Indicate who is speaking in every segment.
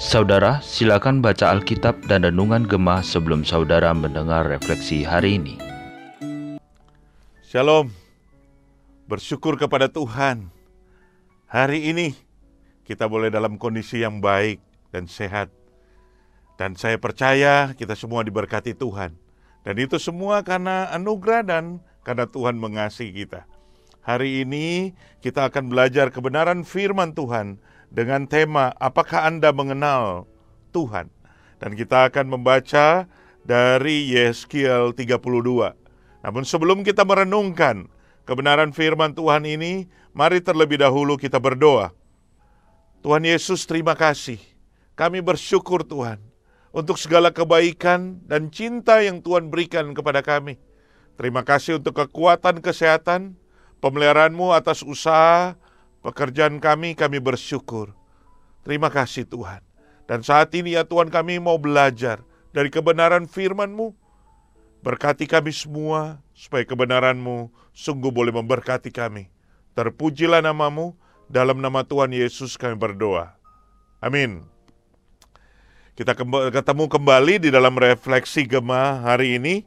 Speaker 1: Saudara, silakan baca Alkitab dan Renungan Gemah sebelum saudara mendengar refleksi hari ini.
Speaker 2: Shalom, bersyukur kepada Tuhan. Hari ini kita boleh dalam kondisi yang baik dan sehat. Dan saya percaya kita semua diberkati Tuhan. Dan itu semua karena anugerah dan karena Tuhan mengasihi kita. Hari ini kita akan belajar kebenaran firman Tuhan dengan tema Apakah Anda mengenal Tuhan? Dan kita akan membaca dari Yeskiel 32. Namun sebelum kita merenungkan kebenaran firman Tuhan ini, mari terlebih dahulu kita berdoa. Tuhan Yesus terima kasih. Kami bersyukur Tuhan untuk segala kebaikan dan cinta yang Tuhan berikan kepada kami. Terima kasih untuk kekuatan kesehatan, pemeliharaanmu atas usaha, Pekerjaan kami, kami bersyukur. Terima kasih Tuhan. Dan saat ini ya Tuhan kami mau belajar dari kebenaran firman-Mu. Berkati kami semua, supaya kebenaran-Mu sungguh boleh memberkati kami. Terpujilah namamu, dalam nama Tuhan Yesus kami berdoa. Amin. Kita ketemu kembali di dalam refleksi Gema hari ini.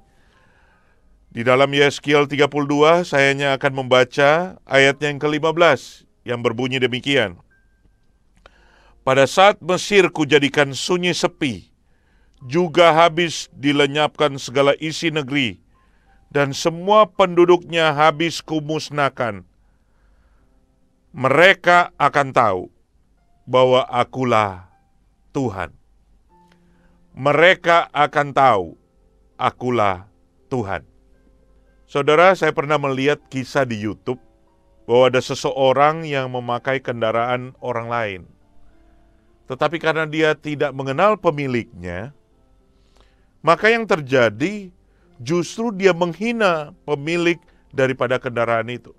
Speaker 2: Di dalam Yeskiel 32, saya hanya akan membaca ayat yang ke-15 yang berbunyi demikian. Pada saat Mesir kujadikan sunyi sepi, juga habis dilenyapkan segala isi negeri, dan semua penduduknya habis kumusnahkan. Mereka akan tahu bahwa akulah Tuhan. Mereka akan tahu akulah Tuhan. Saudara, saya pernah melihat kisah di YouTube bahwa ada seseorang yang memakai kendaraan orang lain. Tetapi karena dia tidak mengenal pemiliknya, maka yang terjadi justru dia menghina pemilik daripada kendaraan itu.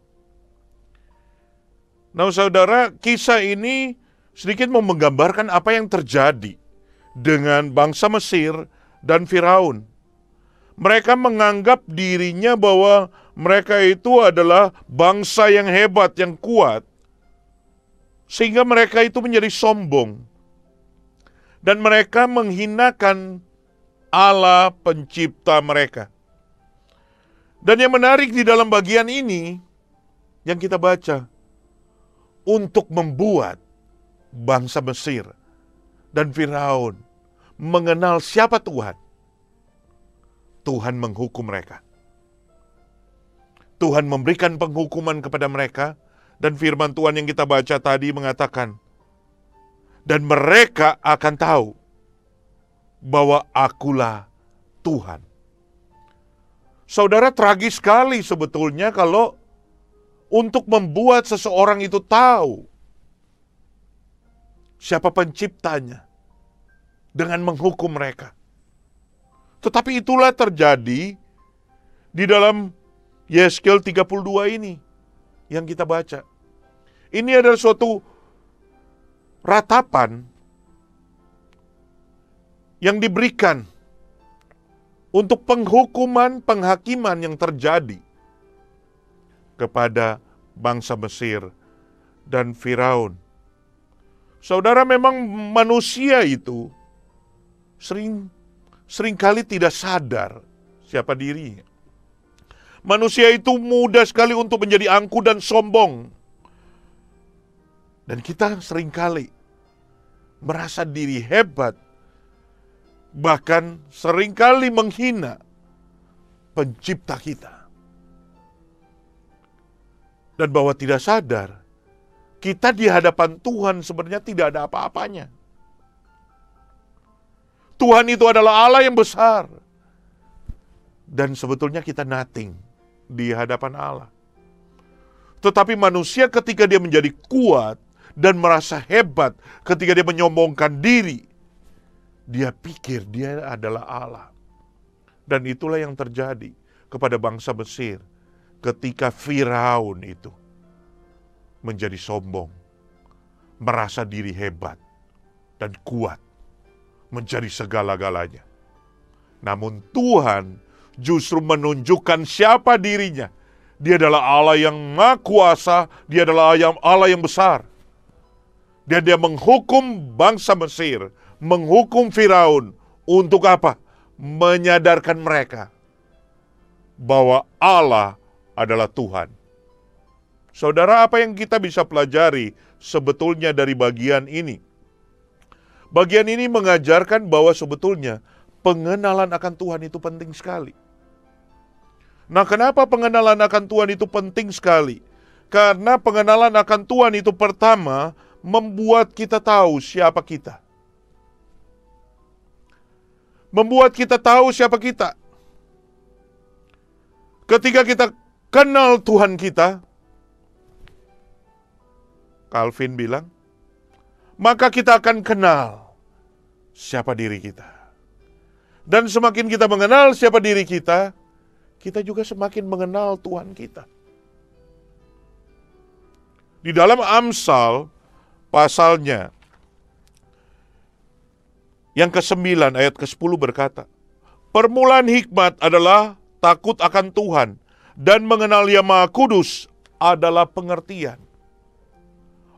Speaker 2: Nah, saudara, kisah ini sedikit menggambarkan apa yang terjadi dengan bangsa Mesir dan Firaun. Mereka menganggap dirinya bahwa mereka itu adalah bangsa yang hebat, yang kuat, sehingga mereka itu menjadi sombong, dan mereka menghinakan Allah Pencipta mereka. Dan yang menarik di dalam bagian ini yang kita baca, untuk membuat bangsa Mesir dan Firaun mengenal siapa Tuhan, Tuhan menghukum mereka. Tuhan memberikan penghukuman kepada mereka, dan firman Tuhan yang kita baca tadi mengatakan, "Dan mereka akan tahu bahwa Akulah Tuhan." Saudara, tragis sekali sebetulnya kalau untuk membuat seseorang itu tahu siapa penciptanya dengan menghukum mereka. Tetapi itulah terjadi di dalam Yeskel 32 ini yang kita baca. Ini adalah suatu ratapan yang diberikan untuk penghukuman penghakiman yang terjadi kepada bangsa Mesir dan Firaun. Saudara memang manusia itu sering sering kali tidak sadar siapa dirinya. Manusia itu mudah sekali untuk menjadi angku dan sombong. Dan kita sering kali merasa diri hebat, bahkan sering kali menghina pencipta kita. Dan bahwa tidak sadar, kita di hadapan Tuhan sebenarnya tidak ada apa-apanya. Tuhan itu adalah Allah yang besar. Dan sebetulnya kita nothing di hadapan Allah. Tetapi manusia ketika dia menjadi kuat dan merasa hebat, ketika dia menyombongkan diri, dia pikir dia adalah Allah. Dan itulah yang terjadi kepada bangsa Mesir ketika Firaun itu menjadi sombong, merasa diri hebat dan kuat, menjadi segala-galanya. Namun Tuhan justru menunjukkan siapa dirinya. Dia adalah Allah yang maha kuasa, dia adalah Allah yang besar. Dan dia menghukum bangsa Mesir, menghukum Firaun untuk apa? Menyadarkan mereka bahwa Allah adalah Tuhan. Saudara, apa yang kita bisa pelajari sebetulnya dari bagian ini? Bagian ini mengajarkan bahwa sebetulnya pengenalan akan Tuhan itu penting sekali. Nah, kenapa pengenalan akan Tuhan itu penting sekali? Karena pengenalan akan Tuhan itu pertama membuat kita tahu siapa kita. Membuat kita tahu siapa kita. Ketika kita kenal Tuhan kita, Calvin bilang, maka kita akan kenal siapa diri kita. Dan semakin kita mengenal siapa diri kita, kita juga semakin mengenal Tuhan kita. Di dalam Amsal pasalnya yang ke-9 ayat ke-10 berkata, Permulaan hikmat adalah takut akan Tuhan dan mengenal Yang Maha Kudus adalah pengertian.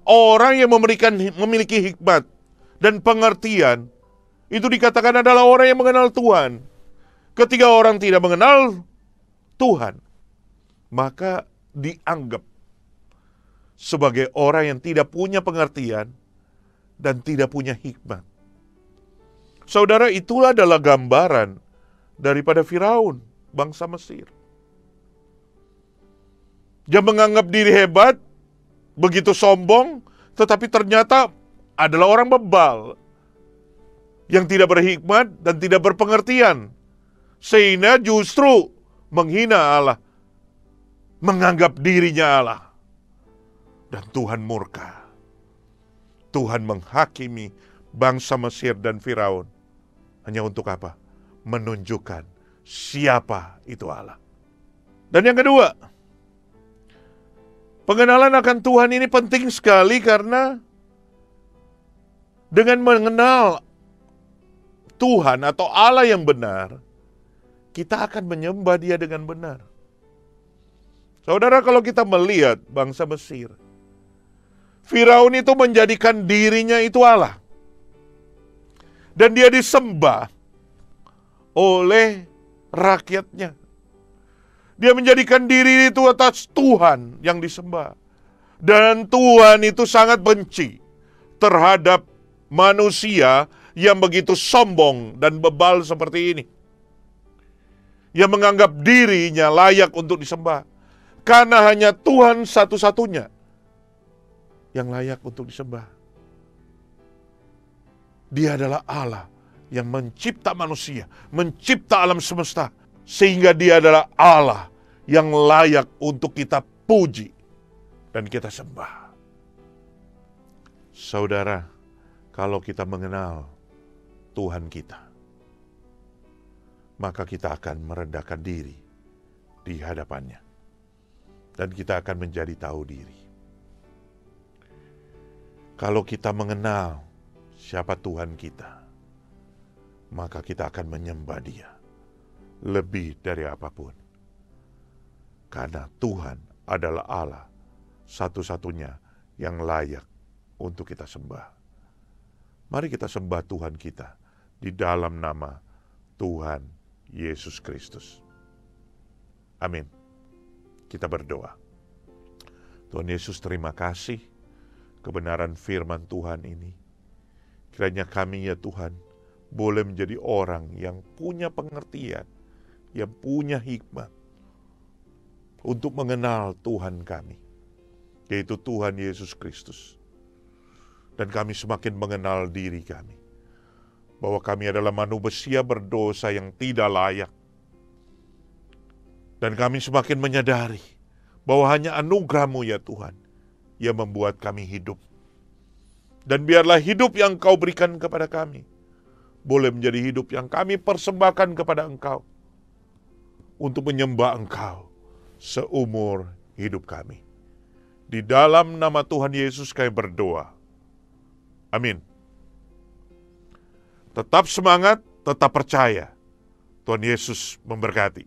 Speaker 2: Orang yang memberikan memiliki hikmat dan pengertian itu dikatakan adalah orang yang mengenal Tuhan. Ketika orang tidak mengenal Tuhan, maka dianggap sebagai orang yang tidak punya pengertian dan tidak punya hikmat. Saudara, itulah adalah gambaran daripada Firaun, bangsa Mesir. Dia menganggap diri hebat, begitu sombong, tetapi ternyata adalah orang bebal yang tidak berhikmat dan tidak berpengertian, sehingga justru menghina Allah, menganggap dirinya Allah, dan Tuhan murka. Tuhan menghakimi bangsa Mesir dan Firaun hanya untuk apa? Menunjukkan siapa itu Allah. Dan yang kedua, pengenalan akan Tuhan ini penting sekali karena dengan mengenal Tuhan atau Allah yang benar, kita akan menyembah Dia dengan benar. Saudara, kalau kita melihat bangsa Mesir, Firaun itu menjadikan dirinya itu Allah, dan dia disembah oleh rakyatnya. Dia menjadikan diri itu atas Tuhan yang disembah, dan Tuhan itu sangat benci terhadap manusia yang begitu sombong dan bebal seperti ini. Yang menganggap dirinya layak untuk disembah. Karena hanya Tuhan satu-satunya yang layak untuk disembah. Dia adalah Allah yang mencipta manusia, mencipta alam semesta, sehingga Dia adalah Allah yang layak untuk kita puji dan kita sembah. Saudara, kalau kita mengenal Tuhan kita, maka kita akan merendahkan diri di hadapannya. Dan kita akan menjadi tahu diri. Kalau kita mengenal siapa Tuhan kita, maka kita akan menyembah Dia lebih dari apa pun. Karena Tuhan adalah Allah satu-satunya yang layak untuk kita sembah. Mari kita sembah Tuhan kita di dalam nama Tuhan Yesus Kristus. Amin. Kita berdoa. Tuhan Yesus terima kasih kebenaran firman Tuhan ini. Kiranya kami ya Tuhan boleh menjadi orang yang punya pengertian, yang punya hikmat untuk mengenal Tuhan kami, yaitu Tuhan Yesus Kristus. Dan kami semakin mengenal diri kami bahwa kami adalah manusia berdosa yang tidak layak. Dan kami semakin menyadari bahwa hanya anugerahmu ya Tuhan yang membuat kami hidup. Dan biarlah hidup yang kau berikan kepada kami boleh menjadi hidup yang kami persembahkan kepada engkau untuk menyembah engkau seumur hidup kami. Di dalam nama Tuhan Yesus kami berdoa. Amin. Tetap semangat, tetap percaya. Tuhan Yesus memberkati.